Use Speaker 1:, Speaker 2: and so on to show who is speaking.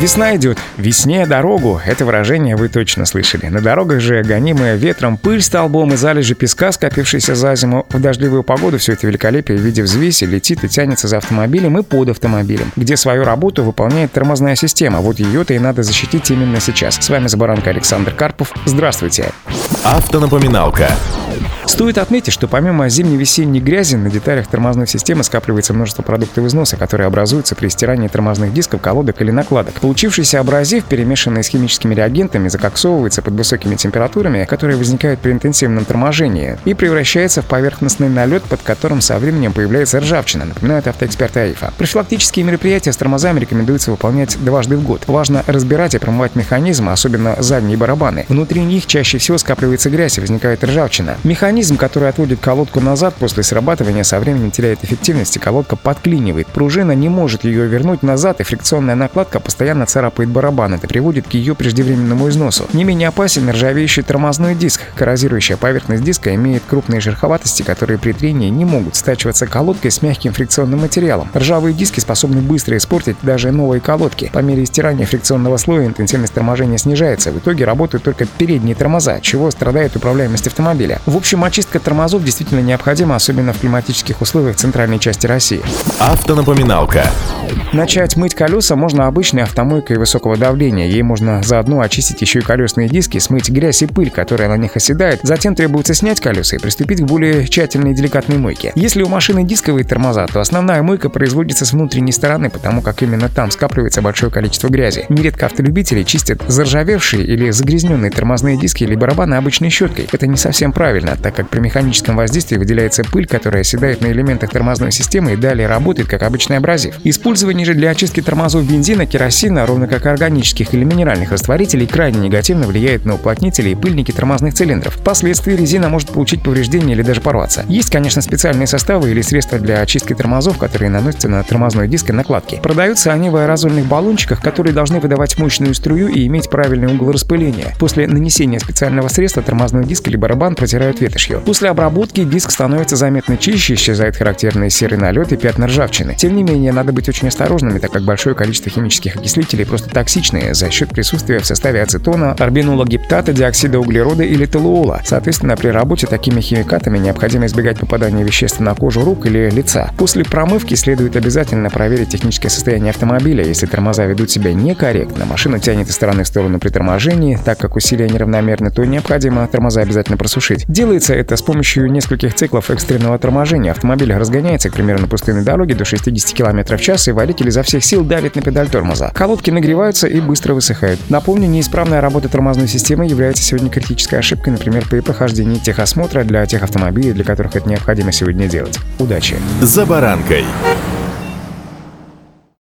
Speaker 1: Весна идет, весне дорогу. Это выражение вы точно слышали. На дорогах же гонимая ветром пыль столбом и залежи песка, скопившиеся за зиму. В дождливую погоду все это великолепие в виде взвеси летит и тянется за автомобилем и под автомобилем, где свою работу выполняет тормозная система. Вот ее-то и надо защитить именно сейчас. С вами Забаранка Александр Карпов. Здравствуйте.
Speaker 2: Автонапоминалка.
Speaker 1: Стоит отметить, что помимо зимне-весенней грязи на деталях тормозной системы скапливается множество продуктов износа, которые образуются при стирании тормозных дисков, колодок или накладок. Получившийся абразив, перемешанный с химическими реагентами, закоксовывается под высокими температурами, которые возникают при интенсивном торможении, и превращается в поверхностный налет, под которым со временем появляется ржавчина, напоминает автоэксперт АИФа. Профилактические мероприятия с тормозами рекомендуется выполнять дважды в год. Важно разбирать и промывать механизмы, особенно задние барабаны. Внутри них чаще всего скапливается грязь и возникает ржавчина. Механизм Механизм, который отводит колодку назад после срабатывания, со временем теряет эффективность, и колодка подклинивает. Пружина не может ее вернуть назад, и фрикционная накладка постоянно царапает барабан. Это приводит к ее преждевременному износу. Не менее опасен ржавеющий тормозной диск. Коррозирующая поверхность диска имеет крупные шероховатости, которые при трении не могут стачиваться колодкой с мягким фрикционным материалом. Ржавые диски способны быстро испортить даже новые колодки. По мере стирания фрикционного слоя интенсивность торможения снижается. В итоге работают только передние тормоза, чего страдает управляемость автомобиля. В общем, очистка тормозов действительно необходима, особенно в климатических условиях центральной части России.
Speaker 2: Автонапоминалка.
Speaker 1: Начать мыть колеса можно обычной автомойкой высокого давления. Ей можно заодно очистить еще и колесные диски, смыть грязь и пыль, которая на них оседает. Затем требуется снять колеса и приступить к более тщательной и деликатной мойке. Если у машины дисковые тормоза, то основная мойка производится с внутренней стороны, потому как именно там скапливается большое количество грязи. Нередко автолюбители чистят заржавевшие или загрязненные тормозные диски или барабаны обычной щеткой. Это не совсем правильно, так как при механическом воздействии выделяется пыль, которая оседает на элементах тормозной системы и далее работает как обычный абразив. Использование же для очистки тормозов бензина, керосина, ровно как органических или минеральных растворителей, крайне негативно влияет на уплотнители и пыльники тормозных цилиндров. Впоследствии резина может получить повреждения или даже порваться. Есть, конечно, специальные составы или средства для очистки тормозов, которые наносятся на тормозной диск и накладки. Продаются они в аэрозольных баллончиках, которые должны выдавать мощную струю и иметь правильный угол распыления. После нанесения специального средства тормозной диск или барабан протирают ветошью помощью. После обработки диск становится заметно чище, исчезает характерный серый налет и пятна ржавчины. Тем не менее, надо быть очень осторожными, так как большое количество химических окислителей просто токсичные за счет присутствия в составе ацетона, арбинола гептата, диоксида углерода или толуола. Соответственно, при работе такими химикатами необходимо избегать попадания веществ на кожу рук или лица. После промывки следует обязательно проверить техническое состояние автомобиля. Если тормоза ведут себя некорректно, машина тянет из стороны в сторону при торможении, так как усилия неравномерны, то необходимо тормоза обязательно просушить. Делается это с помощью нескольких циклов экстренного торможения. Автомобиль разгоняется, к примеру, на пустынной дороге до 60 км в час, и водитель изо всех сил давит на педаль тормоза. Колодки нагреваются и быстро высыхают. Напомню, неисправная работа тормозной системы является сегодня критической ошибкой, например, при прохождении техосмотра для тех автомобилей, для которых это необходимо сегодня делать. Удачи!
Speaker 2: За баранкой.